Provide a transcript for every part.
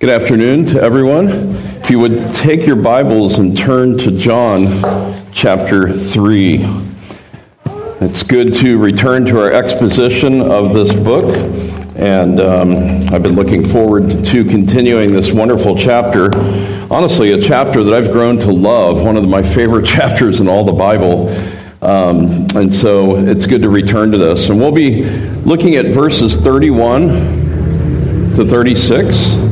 Good afternoon to everyone. If you would take your Bibles and turn to John chapter 3. It's good to return to our exposition of this book, and um, I've been looking forward to continuing this wonderful chapter. Honestly, a chapter that I've grown to love, one of my favorite chapters in all the Bible. Um, and so it's good to return to this. And we'll be looking at verses 31 to 36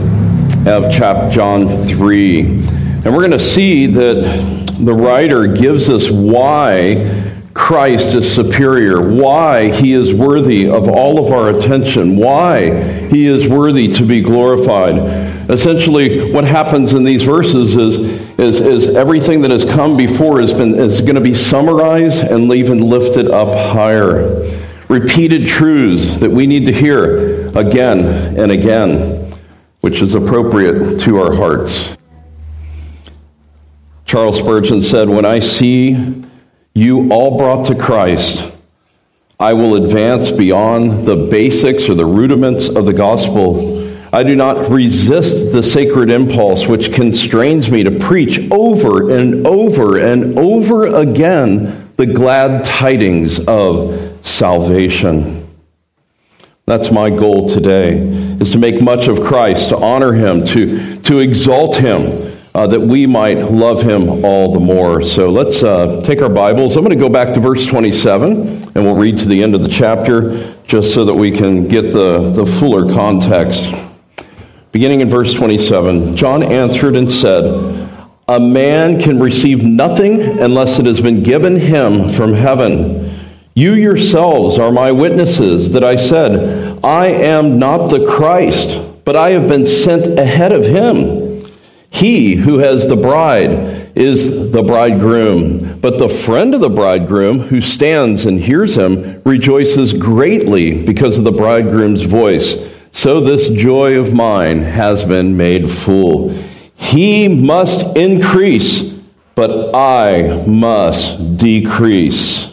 of chapter John 3. And we're going to see that the writer gives us why Christ is superior, why he is worthy of all of our attention, why he is worthy to be glorified. Essentially, what happens in these verses is, is, is everything that has come before has been, is going to be summarized and even lifted up higher. Repeated truths that we need to hear again and again which is appropriate to our hearts. Charles Spurgeon said, When I see you all brought to Christ, I will advance beyond the basics or the rudiments of the gospel. I do not resist the sacred impulse which constrains me to preach over and over and over again the glad tidings of salvation. That's my goal today, is to make much of Christ, to honor him, to, to exalt him, uh, that we might love him all the more. So let's uh, take our Bibles. I'm going to go back to verse 27, and we'll read to the end of the chapter just so that we can get the, the fuller context. Beginning in verse 27, John answered and said, A man can receive nothing unless it has been given him from heaven. You yourselves are my witnesses that I said, I am not the Christ, but I have been sent ahead of him. He who has the bride is the bridegroom, but the friend of the bridegroom who stands and hears him rejoices greatly because of the bridegroom's voice. So this joy of mine has been made full. He must increase, but I must decrease.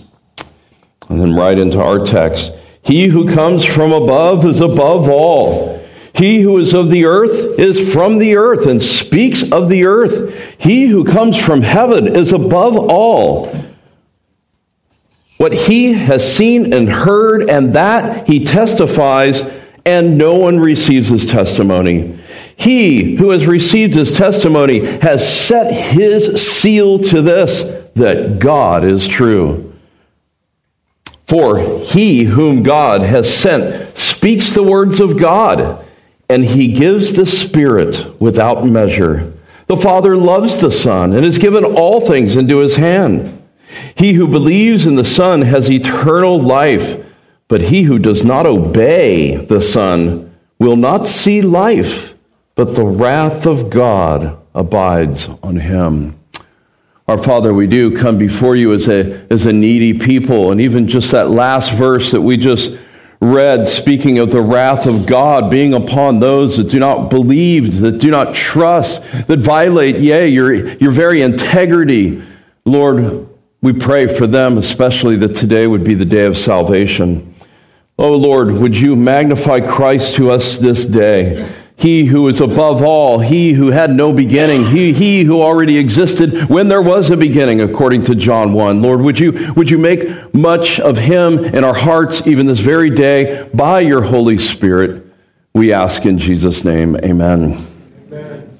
And then right into our text He who comes from above is above all. He who is of the earth is from the earth and speaks of the earth. He who comes from heaven is above all. What he has seen and heard, and that he testifies, and no one receives his testimony. He who has received his testimony has set his seal to this that God is true. For he whom God has sent speaks the words of God, and he gives the Spirit without measure. The Father loves the Son and has given all things into his hand. He who believes in the Son has eternal life, but he who does not obey the Son will not see life, but the wrath of God abides on him. Our Father, we do come before you as a, as a needy people. And even just that last verse that we just read, speaking of the wrath of God being upon those that do not believe, that do not trust, that violate, yea, your, your very integrity. Lord, we pray for them, especially that today would be the day of salvation. Oh Lord, would you magnify Christ to us this day? He who is above all, he who had no beginning, he, he who already existed when there was a beginning, according to John 1. Lord, would you, would you make much of him in our hearts even this very day by your Holy Spirit? We ask in Jesus' name, amen. amen.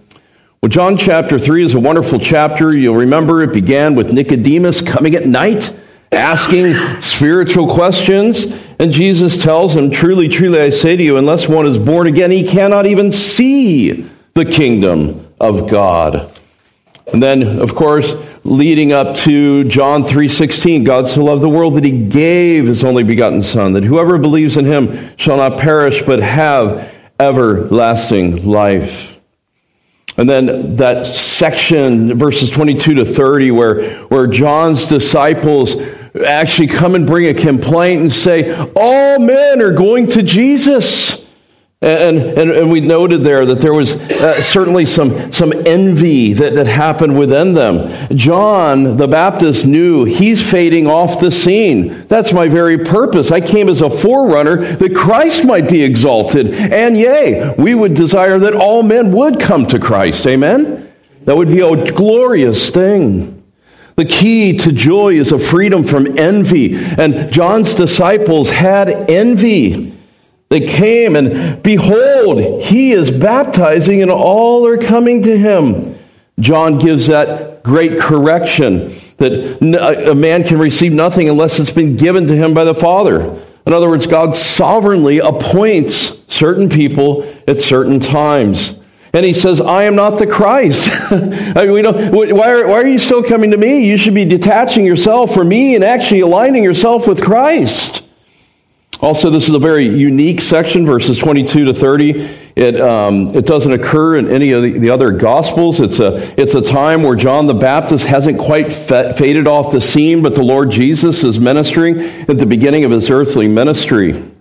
Well, John chapter 3 is a wonderful chapter. You'll remember it began with Nicodemus coming at night, asking spiritual questions. And Jesus tells him, Truly, truly, I say to you, unless one is born again, he cannot even see the kingdom of God. And then, of course, leading up to John 3:16, God so loved the world that he gave his only begotten son that whoever believes in him shall not perish but have everlasting life. And then that section verses 22 to 30 where where John's disciples actually come and bring a complaint and say, All men are going to Jesus. And, and, and, we noted there that there was uh, certainly some, some envy that, that happened within them. John the Baptist knew he's fading off the scene. That's my very purpose. I came as a forerunner that Christ might be exalted. And yea, we would desire that all men would come to Christ. Amen? That would be a glorious thing. The key to joy is a freedom from envy. And John's disciples had envy. They came and behold, he is baptizing and all are coming to him. John gives that great correction that a man can receive nothing unless it's been given to him by the Father. In other words, God sovereignly appoints certain people at certain times. And he says, I am not the Christ. I mean, we don't, why, are, why are you still coming to me? You should be detaching yourself from me and actually aligning yourself with Christ. Also, this is a very unique section, verses 22 to 30. It, um, it doesn't occur in any of the, the, other Gospels. It's a, it's a time where John the Baptist hasn't quite faded off the scene, but the Lord Jesus is ministering at the beginning of his earthly ministry.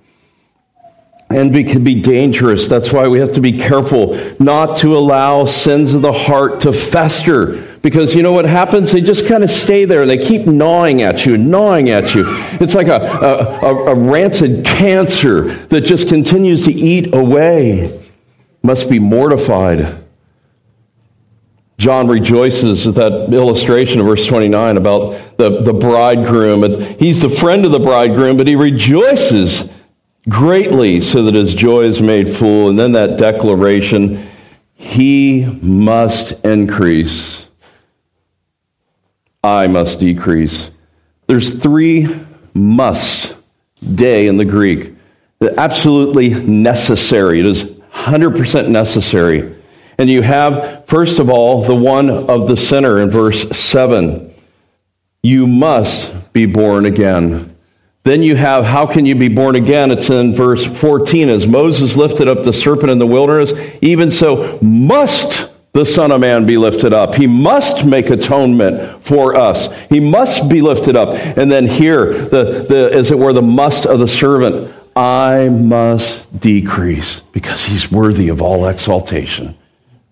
Envy can be dangerous. That's why we have to be careful not to allow sins of the heart to fester because you know what happens? They just kind of stay there and they keep gnawing at you gnawing at you. It's like a, a, a, a rancid cancer that just continues to eat away. Must be mortified. John rejoices at that illustration of verse 29 about the, the bridegroom. And he's the friend of the bridegroom, but he rejoices greatly so that his joy is made full. And then that declaration, he must increase I must decrease. There's three must dei in the Greek. Absolutely necessary. It is 100% necessary. And you have, first of all, the one of the sinner in verse 7. You must be born again. Then you have, how can you be born again? It's in verse 14. As Moses lifted up the serpent in the wilderness, even so must the Son of Man be lifted up. He must make atonement for us. He must be lifted up. And then here, the, the, as it were, the must of the servant. I must decrease because he's worthy of all exaltation.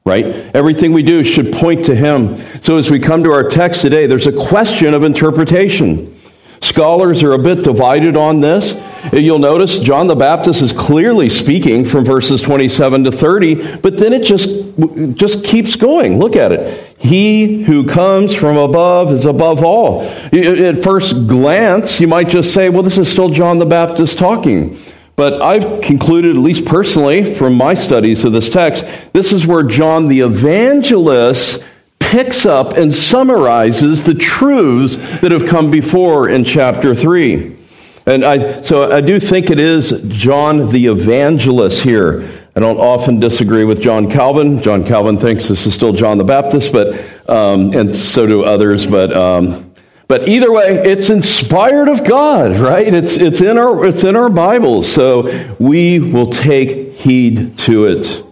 Right? Everything we do should point to him. So as we come to our text today, there's a question of interpretation. Scholars are a bit divided on this. You'll notice John the Baptist is clearly speaking from verses 27 to 30, but then it just, just keeps going. Look at it. He who comes from above is above all. At first glance, you might just say, well, this is still John the Baptist talking. But I've concluded, at least personally, from my studies of this text, this is where John the evangelist picks up and summarizes the truths that have come before in chapter 3. And I, so I do think it is John the evangelist here. I don't often disagree with John Calvin. John Calvin thinks this is still John the Baptist, but um, and so do others. But um, but either way, it's inspired of God, right? It's it's in our it's in our Bibles, so we will take heed to it.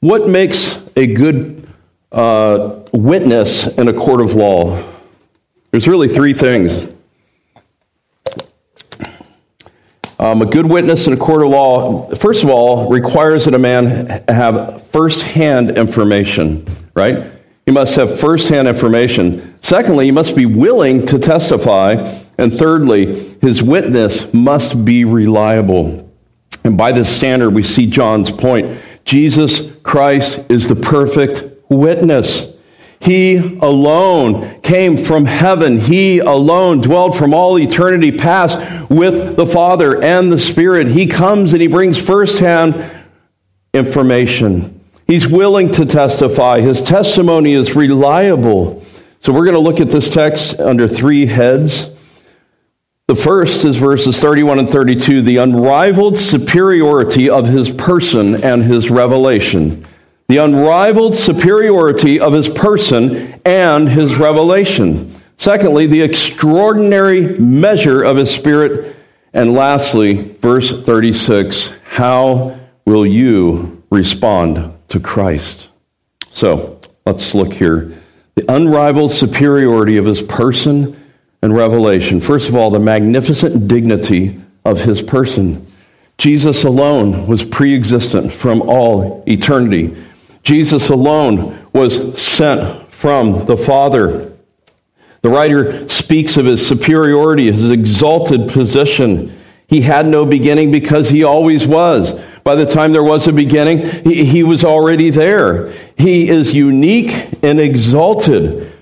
What makes a good uh, witness in a court of law? There's really three things. Um, a good witness in a court of law, first of all, requires that a man have firsthand information, right? He must have firsthand information. Secondly, he must be willing to testify. And thirdly, his witness must be reliable. And by this standard, we see John's point. Jesus Christ is the perfect witness. He alone came from heaven. He alone dwelled from all eternity past with the Father and the Spirit. He comes and he brings firsthand information. He's willing to testify. His testimony is reliable. So we're going to look at this text under three heads. The first is verses 31 and 32, the unrivaled superiority of his person and his revelation the unrivaled superiority of his person and his revelation. Secondly, the extraordinary measure of his spirit. And lastly, verse 36 how will you respond to Christ? So let's look here. The unrivaled superiority of his person and revelation. First of all, the magnificent dignity of his person. Jesus alone was pre existent from all eternity. Jesus alone was sent from the Father. The writer speaks of his superiority, his exalted position. He had no beginning because he always was. By the time there was a beginning, he, he was already there. He is unique and exalted.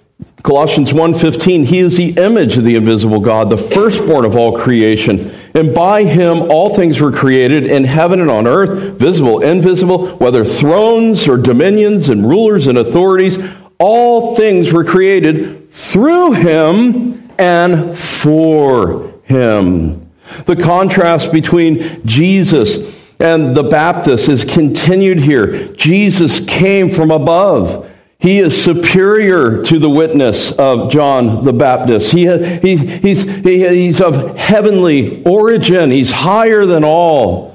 Colossians 1:15 He is the image of the invisible God, the firstborn of all creation. And by him all things were created in heaven and on earth, visible, invisible, whether thrones or dominions and rulers and authorities, all things were created through him and for him. The contrast between Jesus and the Baptist is continued here. Jesus came from above. He is superior to the witness of John the Baptist. He, he, he's, he, he's of heavenly origin. He's higher than all.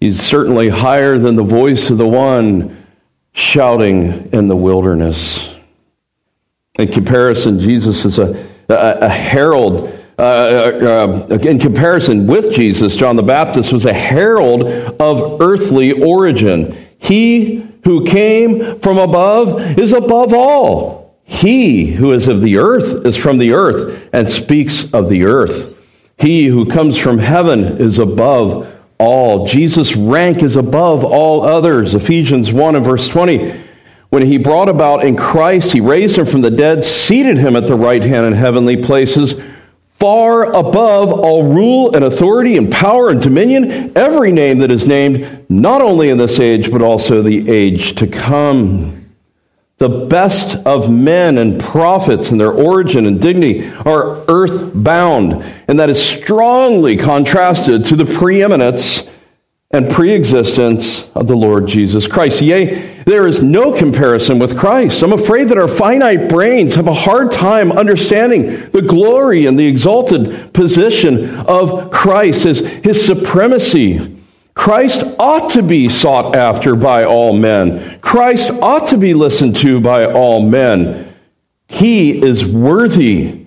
He's certainly higher than the voice of the one shouting in the wilderness. In comparison, Jesus is a, a, a herald. Uh, uh, uh, in comparison with Jesus, John the Baptist was a herald of earthly origin. He who came from above is above all. He who is of the earth is from the earth and speaks of the earth. He who comes from heaven is above all. Jesus' rank is above all others. Ephesians 1 and verse 20. When he brought about in Christ, he raised him from the dead, seated him at the right hand in heavenly places far above all rule and authority and power and dominion, every name that is named, not only in this age, but also the age to come. The best of men and prophets and their origin and dignity are earthbound, and that is strongly contrasted to the preeminence and preexistence of the Lord Jesus Christ. Yea, there is no comparison with Christ. I'm afraid that our finite brains have a hard time understanding the glory and the exalted position of Christ, his, his supremacy. Christ ought to be sought after by all men. Christ ought to be listened to by all men. He is worthy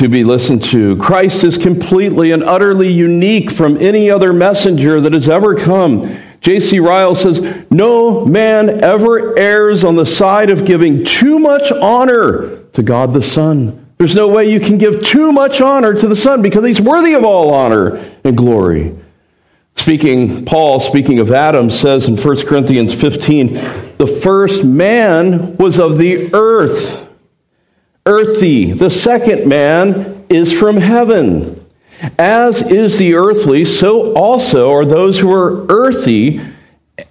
to be listened to. Christ is completely and utterly unique from any other messenger that has ever come. J.C. Ryle says, No man ever errs on the side of giving too much honor to God the Son. There's no way you can give too much honor to the Son because he's worthy of all honor and glory. Speaking, Paul, speaking of Adam, says in 1 Corinthians 15, the first man was of the earth, earthy. The second man is from heaven. As is the earthly, so also are those who are earthy,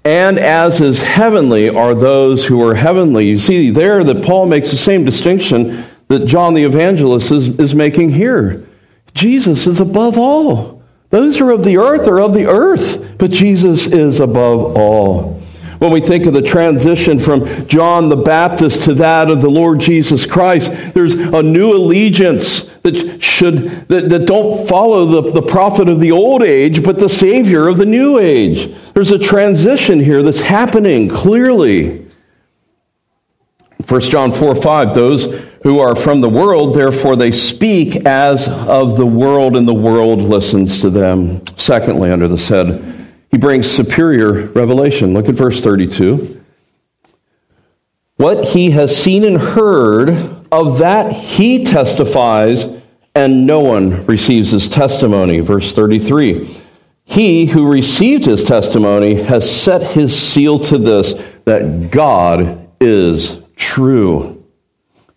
and as is heavenly are those who are heavenly. You see there that Paul makes the same distinction that John the Evangelist is, is making here. Jesus is above all. Those who are of the earth are of the earth, but Jesus is above all. When we think of the transition from John the Baptist to that of the Lord Jesus Christ, there's a new allegiance that should that, that don't follow the, the prophet of the old age, but the Savior of the new age. There's a transition here that's happening clearly. 1 John 4 5, those who are from the world, therefore they speak as of the world, and the world listens to them. Secondly, under this head, he brings superior revelation. Look at verse 32. What he has seen and heard, of that he testifies, and no one receives his testimony. Verse 33. He who received his testimony has set his seal to this that God is true.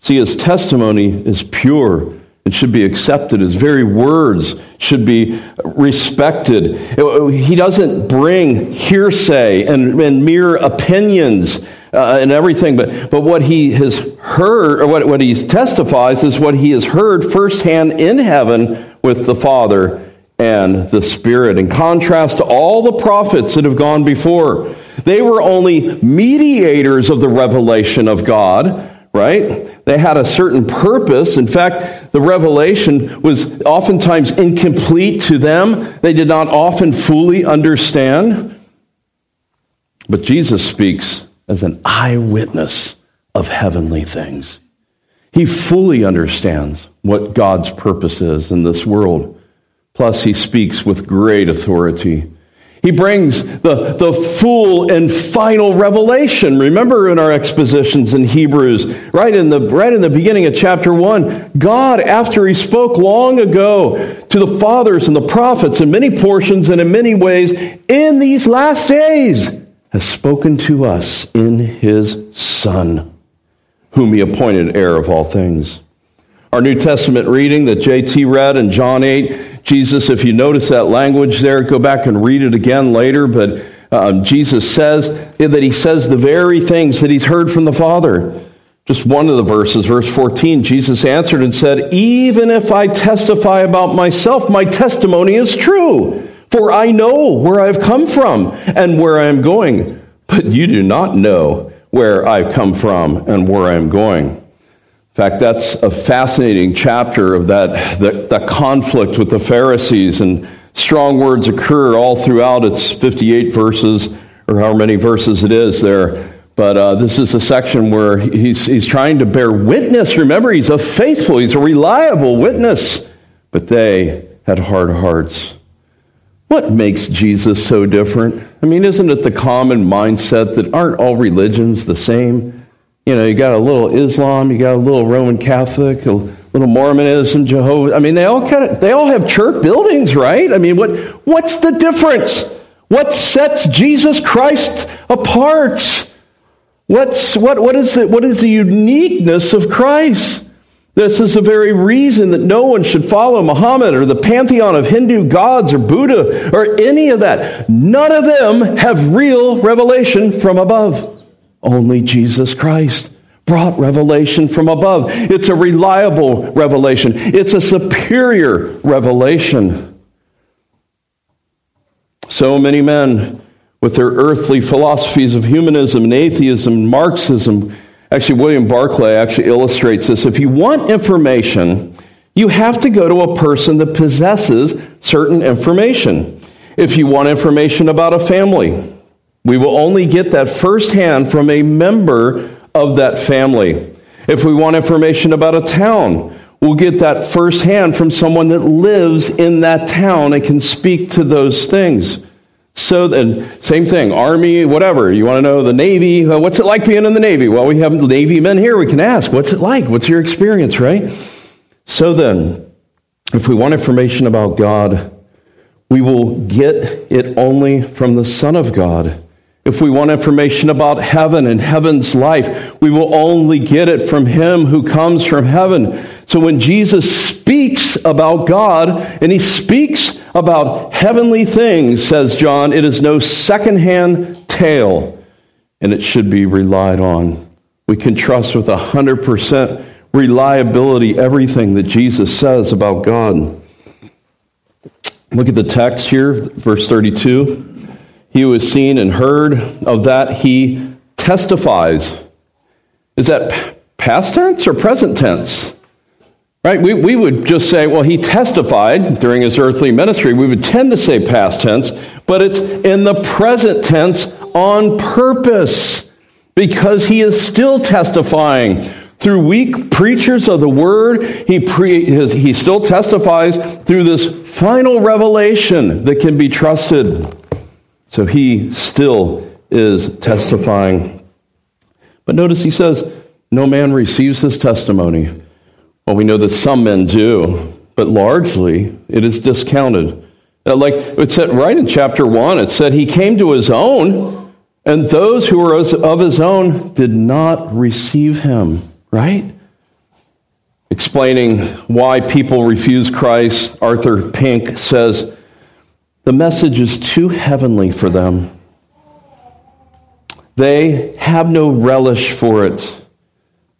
See, his testimony is pure. It should be accepted. His very words should be respected. He doesn't bring hearsay and, and mere opinions uh, and everything, but, but what he has heard, or what, what he testifies, is what he has heard firsthand in heaven with the Father and the Spirit. In contrast to all the prophets that have gone before, they were only mediators of the revelation of God right? They had a certain purpose. In fact, the revelation was oftentimes incomplete to them. They did not often fully understand. But Jesus speaks as an eyewitness of heavenly things. He fully understands what God's purpose is in this world. Plus, he speaks with great authority. He brings the, the full and final revelation. Remember in our expositions in Hebrews, right in, the, right in the beginning of chapter 1, God, after he spoke long ago to the fathers and the prophets in many portions and in many ways, in these last days, has spoken to us in his Son, whom he appointed heir of all things. Our New Testament reading that JT read in John 8 Jesus, if you notice that language there, go back and read it again later, but um, Jesus says that he says the very things that he's heard from the Father. Just one of the verses, verse 14, Jesus answered and said, Even if I testify about myself, my testimony is true, for I know where I've come from and where I am going. But you do not know where I've come from and where I am going. In fact, that's a fascinating chapter of that, that, that, conflict with the Pharisees, and strong words occur all throughout its 58 verses, or however many verses it is there. But uh, this is a section where he's, he's trying to bear witness. Remember, he's a faithful, he's a reliable witness. But they had hard hearts. What makes Jesus so different? I mean, isn't it the common mindset that aren't all religions the same? You know, you got a little Islam, you got a little Roman Catholic, a little Mormonism, Jehovah. I mean, they all kind of they all have church buildings, right? I mean, what what's the difference? What sets Jesus Christ apart? What's what what is it? What is the uniqueness of Christ? This is the very reason that no one should follow Muhammad or the pantheon of Hindu gods or Buddha or any of that. None of them have real revelation from above. Only Jesus Christ brought revelation from above. It's a reliable revelation, it's a superior revelation. So many men, with their earthly philosophies of humanism and atheism and Marxism, actually, William Barclay actually illustrates this. If you want information, you have to go to a person that possesses certain information. If you want information about a family, we will only get that firsthand from a member of that family. If we want information about a town, we'll get that firsthand from someone that lives in that town and can speak to those things. So then, same thing, Army, whatever. You want to know the Navy? What's it like being in the Navy? Well, we have Navy men here. We can ask, what's it like? What's your experience, right? So then, if we want information about God, we will get it only from the Son of God. If we want information about heaven and heaven's life, we will only get it from Him who comes from heaven. So when Jesus speaks about God and He speaks about heavenly things, says John, it is no secondhand tale and it should be relied on. We can trust with 100% reliability everything that Jesus says about God. Look at the text here, verse 32 he who has seen and heard of that, he testifies. Is that past tense or present tense? Right? We, we would just say, well, he testified during his earthly ministry. We would tend to say past tense, but it's in the present tense on purpose because he is still testifying. Through weak preachers of the word, he, pre- his, he still testifies through this final revelation that can be trusted. So he still is testifying. But notice he says, No man receives his testimony. Well, we know that some men do, but largely it is discounted. Like it said right in chapter 1, it said he came to his own, and those who were of his own did not receive him, right? Explaining why people refuse Christ, Arthur Pink says, the message is too heavenly for them. They have no relish for it.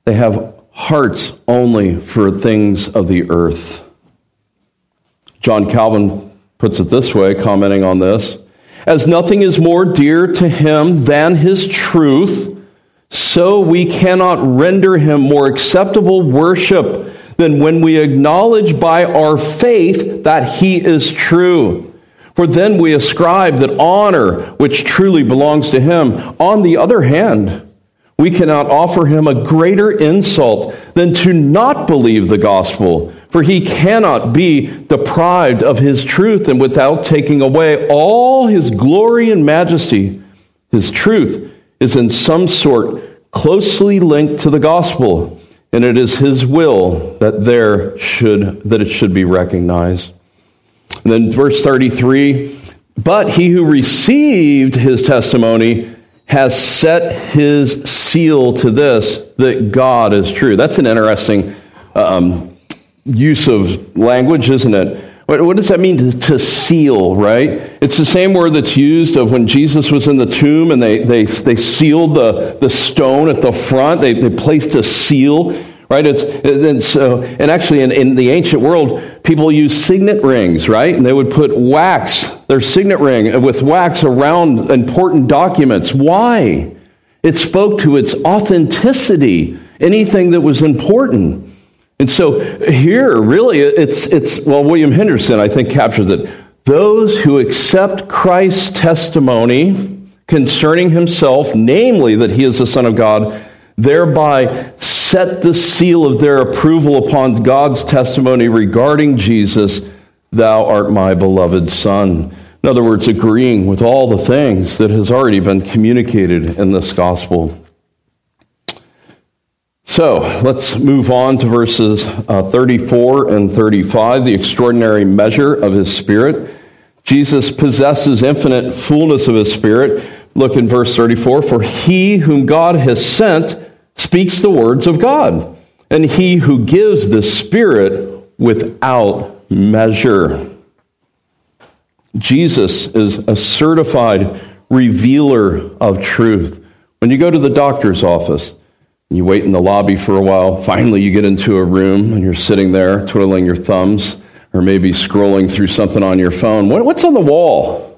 They have hearts only for things of the earth. John Calvin puts it this way, commenting on this As nothing is more dear to him than his truth, so we cannot render him more acceptable worship than when we acknowledge by our faith that he is true. For then we ascribe that honor which truly belongs to him. On the other hand, we cannot offer him a greater insult than to not believe the gospel. For he cannot be deprived of his truth, and without taking away all his glory and majesty, his truth is in some sort closely linked to the gospel, and it is his will that there should that it should be recognized. And then verse 33, but he who received his testimony has set his seal to this that God is true. That's an interesting um, use of language, isn't it? What, what does that mean to, to, seal, right? It's the same word that's used of when Jesus was in the tomb and they, they, they sealed the, the stone at the front. They, they placed a seal, right? It's, and, and actually, in, in the ancient world, people used signet rings, right? And they would put wax, their signet ring, with wax around important documents. Why? It spoke to its authenticity, anything that was important. And so here, really, it's, it's, well, William Hendriksen, I think, captures it. Those who accept Christ's testimony concerning himself, namely that he is the Son of God, thereby set the seal of their approval upon God's testimony regarding Jesus, thou art my beloved Son. In other words, agreeing with all the things that has already been communicated in this gospel. So let's move on to verses uh, 34 and 35, the extraordinary measure of his Spirit. Jesus possesses infinite fullness of his Spirit. Look in verse 34 For he whom God has sent speaks the words of God, and he who gives the Spirit without measure. Jesus is a certified revealer of truth. When you go to the doctor's office, you wait in the lobby for a while. Finally, you get into a room and you're sitting there twiddling your thumbs or maybe scrolling through something on your phone. what's on the wall?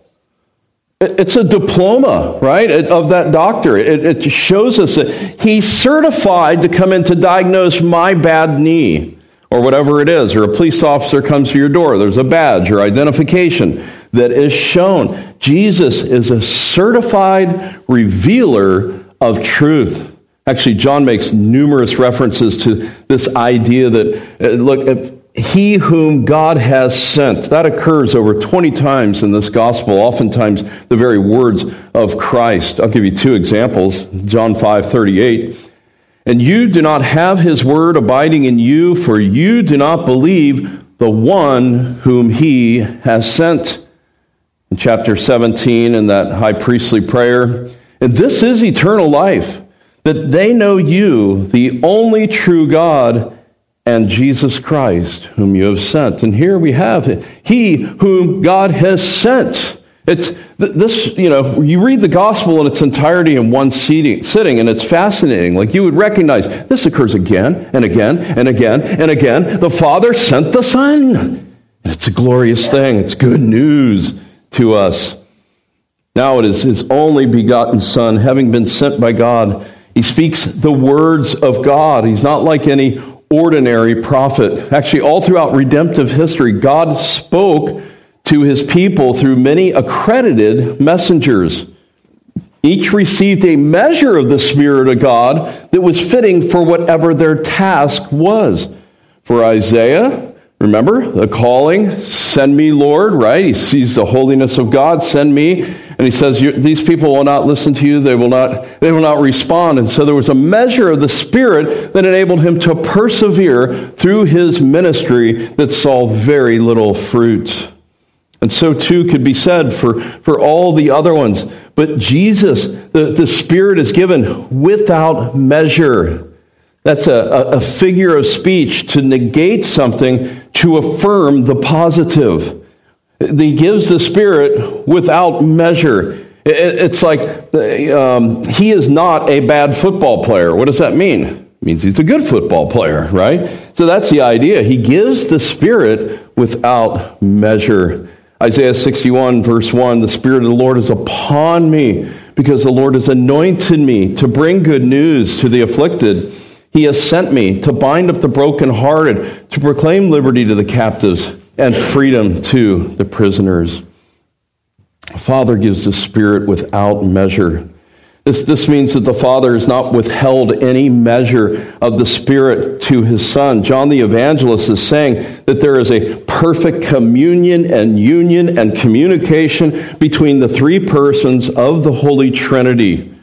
It's a diploma, right, of that doctor. It, it shows us that he's certified to come in to diagnose my bad knee or whatever it is, or a police officer comes to your door. There's a badge or identification that is shown. Jesus is a certified revealer of truth. Actually, John makes numerous references to this idea that, uh, look, he whom God has sent. That occurs over 20 times in this gospel, oftentimes the very words of Christ. I'll give you two examples. John 5 38. And you do not have his word abiding in you, for you do not believe the one whom he has sent. In chapter 17, in that high priestly prayer, and this is eternal life that they know you, the only true God, and Jesus Christ, whom you have sent. And here we have He whom God has sent. It's this, you know, you read the gospel in its entirety in one sitting, and it's fascinating. Like you would recognize this occurs again and again and again and again. The Father sent the Son. It's a glorious thing. It's good news to us. Now it is his only begotten Son, having been sent by God he speaks the words of God. He's not like any ordinary prophet. Actually, all throughout redemptive history, God spoke to his people through many accredited messengers. Each received a measure of the Spirit of God that was fitting for whatever their task was. For Isaiah, remember the calling, send me, Lord, right? He sees the holiness of God, send me. And he says, These people will not listen to you, they will not, they will not respond. And so there was a measure of the Spirit that enabled him to persevere through his ministry that saw very little fruit. And so too could be said for, for all the other ones. But Jesus, the, the Spirit is given without measure. That's a, a, a figure of speech to negate something to affirm the positive. He gives the Spirit without measure. It's like um, he is not a bad football player. What does that mean? It means he's a good football player, right? So that's the idea. He gives the Spirit without measure. Isaiah 61, verse 1 The Spirit of the Lord is upon me because the Lord has anointed me to bring good news to the afflicted. He has sent me to bind up the brokenhearted, to proclaim liberty to the captives and freedom to the prisoners. Father gives the Spirit without measure. This, this means that the Father has not withheld any measure of the Spirit to his Son. John the Evangelist is saying that there is a perfect communion and union and communication between the three persons of the Holy Trinity.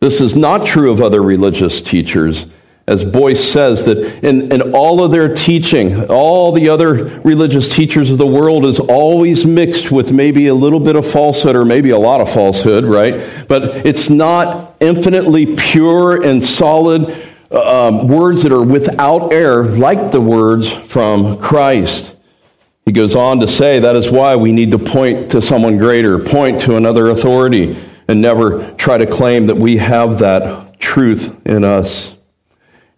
This is not true of other religious teachers. As Boice says, that in, in all of their teaching, all the other religious teachers of the world is always mixed with maybe a little bit of falsehood or maybe a lot of falsehood, right? But it's not infinitely pure and solid um, words that are without error, like the words from Christ. He goes on to say that is why we need to point to someone greater, point to another authority, and never try to claim that we have that truth in us.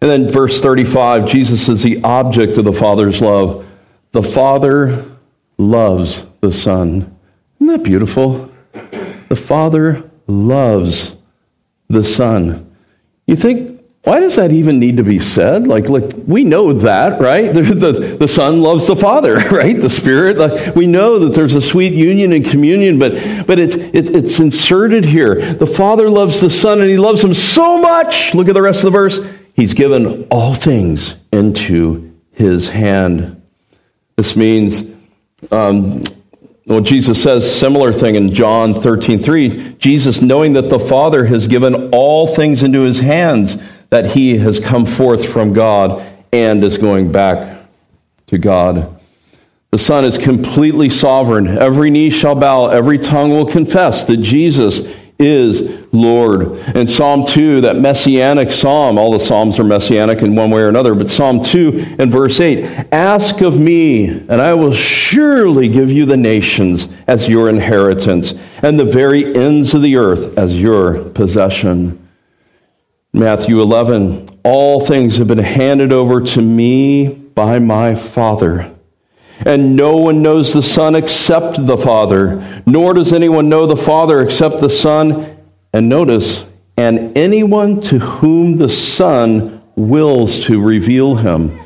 And then verse 35, Jesus is the object of the Father's love. The Father loves the Son. Isn't that beautiful? The Father loves the Son. You think, why does that even need to be said? Like, like we know that, right? The, the, the Son loves the Father, right? The Spirit. Like, we know that there's a sweet union and communion, but, but it's, it, it's inserted here. The Father loves the Son, and He loves Him so much. Look at the rest of the verse He's given all things into his hand. This means, um, well, Jesus says similar thing in John 13, 3. Jesus, knowing that the Father has given all things into his hands, that he has come forth from God and is going back to God. The Son is completely sovereign. Every knee shall bow, every tongue will confess that Jesus is Lord. And Psalm 2, that messianic psalm, all the psalms are messianic in one way or another, but Psalm 2 and verse 8 Ask of me, and I will surely give you the nations as your inheritance, and the very ends of the earth as your possession. Matthew 11 All things have been handed over to me by my Father. And no one knows the Son except the Father, nor does anyone know the Father except the Son. And notice, and anyone to whom the Son wills to reveal him.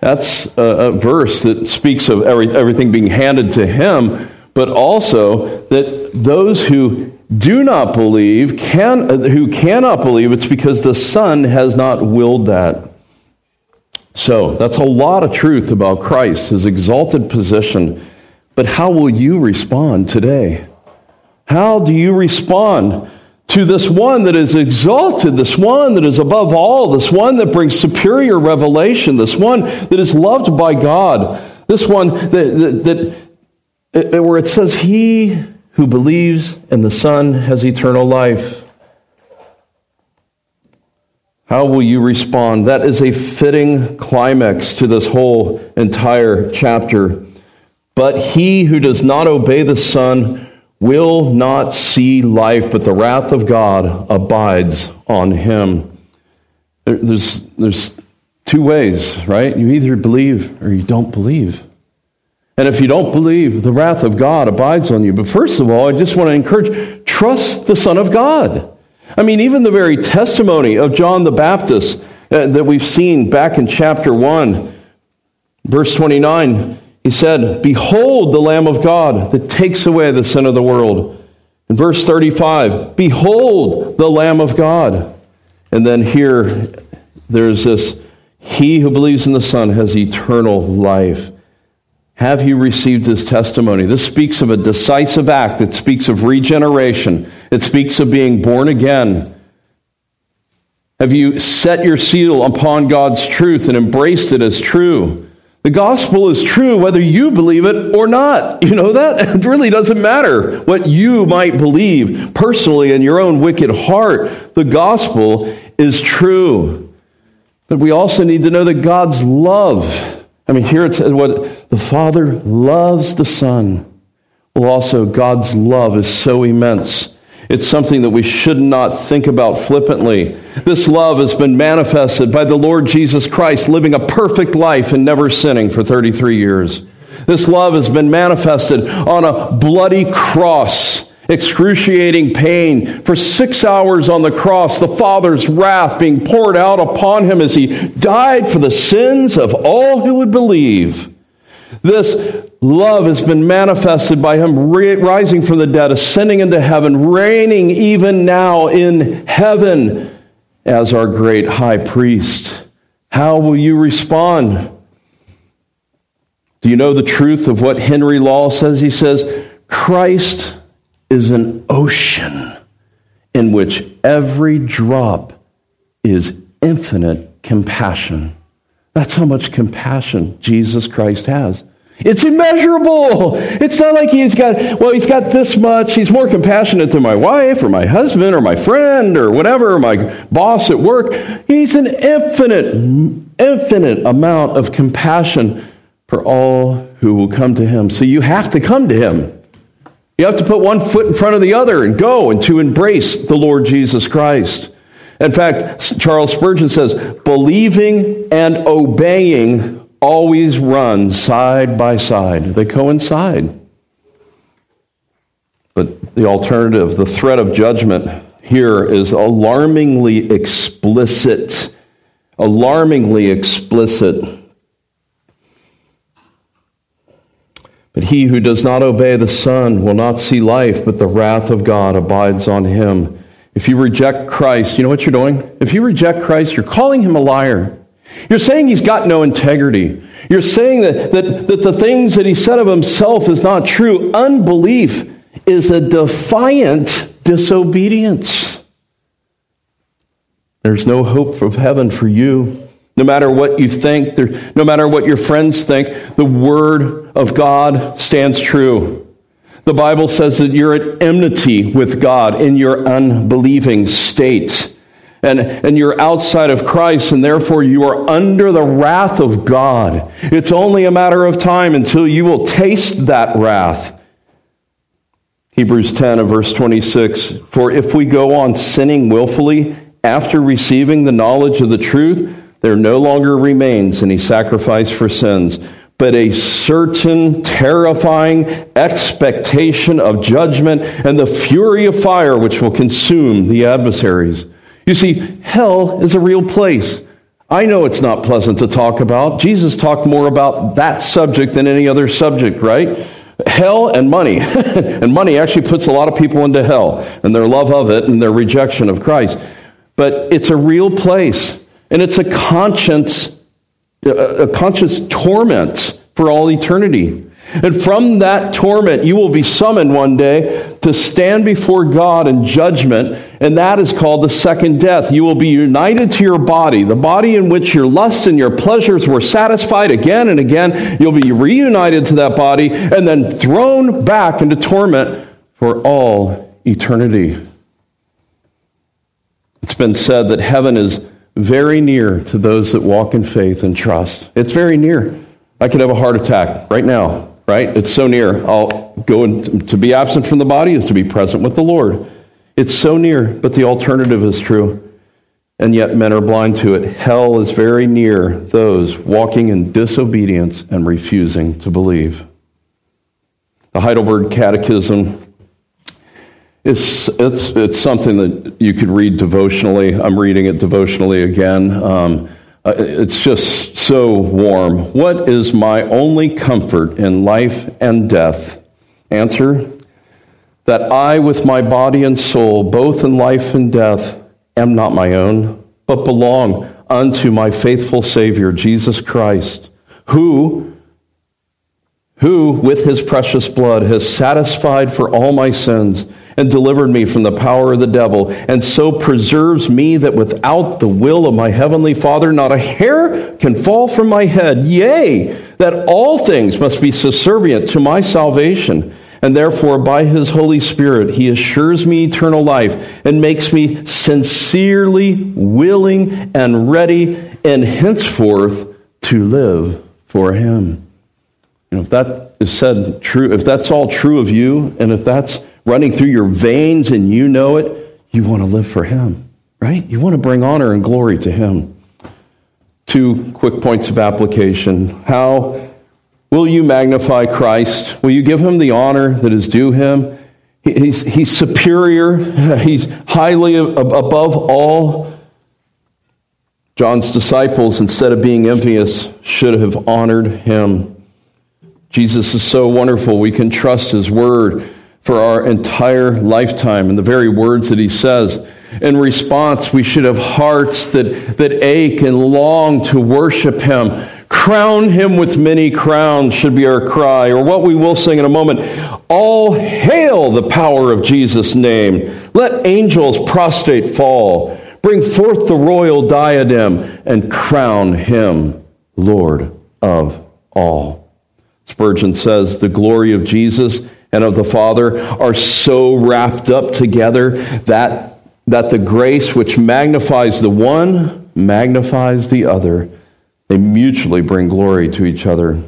That's a, a verse that speaks of every, everything being handed to him, but also that those who do not believe, can, who cannot believe, it's because the Son has not willed that. So that's a lot of truth about Christ, his exalted position. But how will you respond today? How do you respond to this one that is exalted, this one that is above all, this one that brings superior revelation, this one that is loved by God, this one that, that, that eh, eh, where it says, He who believes in the Son has eternal life. How will you respond? That is a fitting climax to this whole entire chapter. But he who does not obey the Son will not see life, but the wrath of God abides on him. There's, there's two ways, right? You either believe or you don't believe. And if you don't believe, the wrath of God abides on you. But first of all, I just want to encourage trust the Son of God. I mean, even the very testimony of John the Baptist uh, that we've seen back in chapter 1, verse 29, he said, Behold the Lamb of God that takes away the sin of the world. In verse 35, Behold the Lamb of God. And then here, there's this He who believes in the Son has eternal life. Have you received his testimony? This speaks of a decisive act. It speaks of regeneration. It speaks of being born again. Have you set your seal upon God's truth and embraced it as true? The gospel is true whether you believe it or not. You know that? It really doesn't matter what you might believe personally in your own wicked heart. The gospel is true. But we also need to know that God's love I mean, here it says what the Father loves the Son. Well, also, God's love is so immense. It's something that we should not think about flippantly. This love has been manifested by the Lord Jesus Christ living a perfect life and never sinning for 33 years. This love has been manifested on a bloody cross excruciating pain for six hours on the cross, the Father's wrath being poured out upon him as he died for the sins of all who would believe. This love has been manifested by him rising from the dead, ascending into heaven, reigning even now in heaven as our great high priest. How will you respond? Do you know the truth of what Henry Law says? He says, Christ is an ocean in which every drop is infinite compassion. That's how much compassion Jesus Christ has. It's immeasurable. It's not like he's got, well, he's got this much. He's more compassionate to my wife or my husband or my friend or whatever, or my boss at work. He's an infinite, infinite amount of compassion for all who will come to him. So you have to come to him. You have to put one foot in front of the other and go and to embrace the Lord Jesus Christ. In fact, Charles Spurgeon says, believing and obeying always run side by side. They coincide. But the alternative, the threat of judgment here is alarmingly explicit. Alarmingly explicit. But he who does not obey the Son will not see life, but the wrath of God abides on him. If you reject Christ, you know what you're doing? If you reject Christ, you're calling him a liar. You're saying he's got no integrity. You're saying that, that, that the things that he said of himself is not true. Unbelief is a defiant disobedience. There's no hope of heaven for you. No matter what you think, no matter what your friends think, the Word of God stands true. The Bible says that you're at enmity with God in your unbelieving state. And, and you're outside of Christ, and therefore you are under the wrath of God. It's only a matter of time until you will taste that wrath. Hebrews 10 and verse 26 For if we go on sinning willfully after receiving the knowledge of the truth, there no longer remains any sacrifice for sins, but a certain terrifying expectation of judgment and the fury of fire which will consume the adversaries. You see, hell is a real place. I know it's not pleasant to talk about. Jesus talked more about that subject than any other subject, right? Hell and money. and money actually puts a lot of people into hell and their love of it and their rejection of Christ. But it's a real place. And it's a conscience, a conscious torment for all eternity. And from that torment, you will be summoned one day to stand before God in judgment, and that is called the second death. You will be united to your body, the body in which your lusts and your pleasures were satisfied again and again. You'll be reunited to that body and then thrown back into torment for all eternity. It's been said that heaven is very near to those that walk in faith and trust. It's very near. I could have a heart attack right now, right? It's so near. I'll go and to be absent from the body is to be present with the Lord. It's so near, but the alternative is true. And yet men are blind to it. Hell is very near those walking in disobedience and refusing to believe. The Heidelberg Catechism it's, it's, it's something that you could read devotionally. I'm reading it devotionally again. Um, uh, it's just so warm. What is my only comfort in life and death? Answer that I, with my body and soul, both in life and death, am not my own, but belong unto my faithful Savior, Jesus Christ, who who, with his precious blood, has satisfied for all my sins and delivered me from the power of the devil, and so preserves me that without the will of my heavenly Father, not a hair can fall from my head. Yea, that all things must be subservient to my salvation. And therefore, by his Holy Spirit, he assures me eternal life and makes me sincerely willing and ready and henceforth to live for him. You know, if that is said true, if that's all true of you, and if that's running through your veins and you know it, you want to live for Him, right? You want to bring honor and glory to Him. Two quick points of application. How will you magnify Christ? Will you give Him the honor that is due Him? He's, he's superior, He's highly above all. John's disciples, instead of being envious, should have honored Him. Jesus is so wonderful. We can trust his word for our entire lifetime and the very words that he says. In response, we should have hearts that, that ache and long to worship him. Crown him with many crowns should be our cry, or what we will sing in a moment. All hail the power of Jesus' name. Let angels prostrate fall. Bring forth the royal diadem and crown him Lord of all. Spurgeon says the glory of Jesus and of the Father are so wrapped up together that, that the grace which magnifies the one magnifies the other. They mutually bring glory to each other.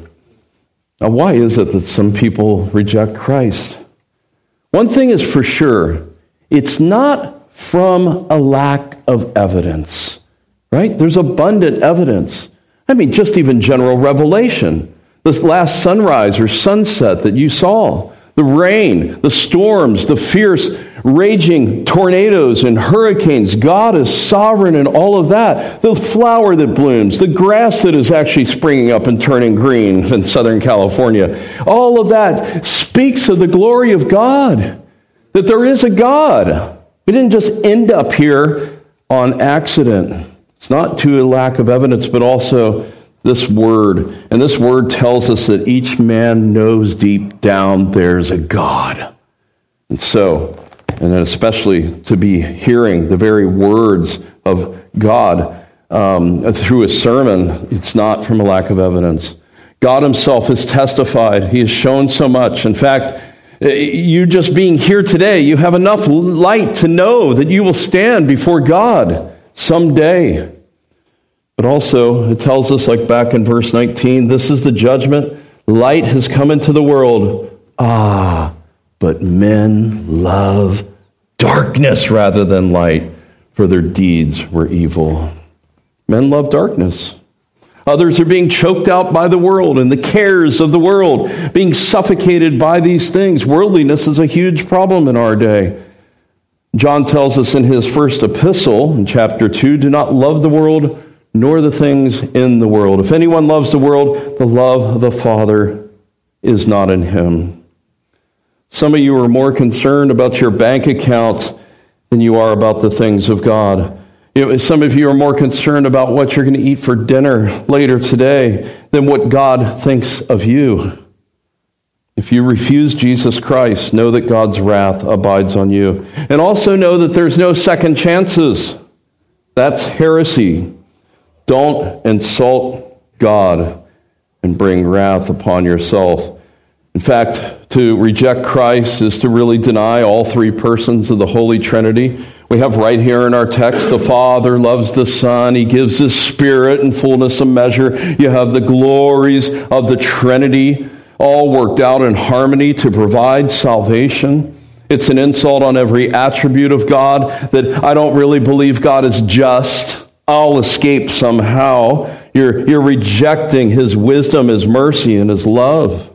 Now, why is it that some people reject Christ? One thing is for sure it's not from a lack of evidence, right? There's abundant evidence. I mean, just even general revelation. This last sunrise or sunset that you saw, the rain, the storms, the fierce raging tornadoes and hurricanes. God is sovereign in all of that. The flower that blooms, the grass that is actually springing up and turning green in Southern California. All of that speaks of the glory of God, that there is a God. We didn't just end up here on accident. It's not to a lack of evidence, but also this word. And this word tells us that each man knows deep down there's a God. And so, and especially to be hearing the very words of God um, through a sermon, it's not from a lack of evidence. God Himself has testified, He has shown so much. In fact, you just being here today, you have enough light to know that you will stand before God someday. But also, it tells us, like back in verse 19, this is the judgment. Light has come into the world. Ah, but men love darkness rather than light, for their deeds were evil. Men love darkness. Others are being choked out by the world and the cares of the world, being suffocated by these things. Worldliness is a huge problem in our day. John tells us in his first epistle, in chapter 2, do not love the world nor the things in the world. If anyone loves the world, the love of the Father is not in him. Some of you are more concerned about your bank account than you are about the things of God. Some of you are more concerned about what you're going to eat for dinner later today than what God thinks of you. If you refuse Jesus Christ, know that God's wrath abides on you. And also know that there's no second chances. That's heresy. Don't insult God and bring wrath upon yourself. In fact, to reject Christ is to really deny all three persons of the Holy Trinity. We have right here in our text the Father loves the Son. He gives His Spirit in fullness of measure. You have the glories of the Trinity all worked out in harmony to provide salvation. It's an insult on every attribute of God that I don't really believe God is just. I'll escape somehow. You're, you're rejecting his wisdom, his mercy, and his love.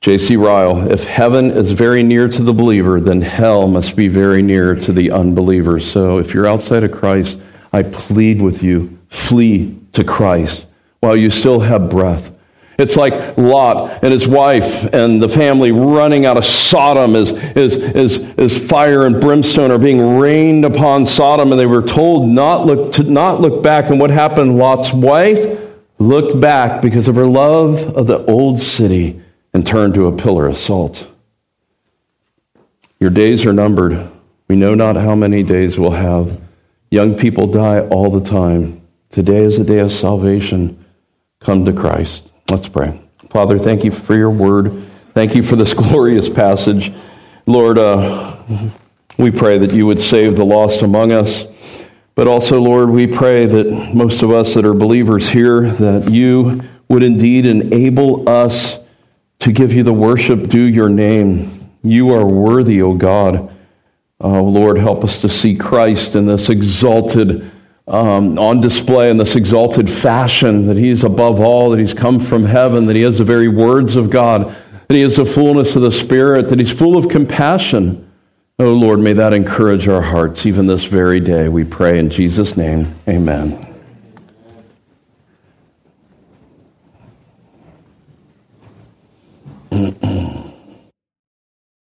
J.C. Ryle, if heaven is very near to the believer, then hell must be very near to the unbeliever. So if you're outside of Christ, I plead with you, flee to Christ while you still have breath. It's like Lot and his wife and the family running out of Sodom as, as, as, as fire and brimstone are being rained upon Sodom, and they were told not look, to not look back. And what happened? Lot's wife looked back because of her love of the old city and turned to a pillar of salt. Your days are numbered. We know not how many days we'll have. Young people die all the time. Today is the day of salvation. Come to Christ. Let's pray. Father, thank you for your word. Thank you for this glorious passage. Lord, uh, we pray that you would save the lost among us. But also, Lord, we pray that most of us that are believers here, that you would indeed enable us to give you the worship due your name. You are worthy, O God. Oh, Lord, help us to see Christ in this exalted um, on display in this exalted fashion, that he is above all, that he's come from heaven, that he has the very words of God, that he has the fullness of the Spirit, that he's full of compassion. Oh Lord, may that encourage our hearts even this very day. We pray in Jesus' name. Amen.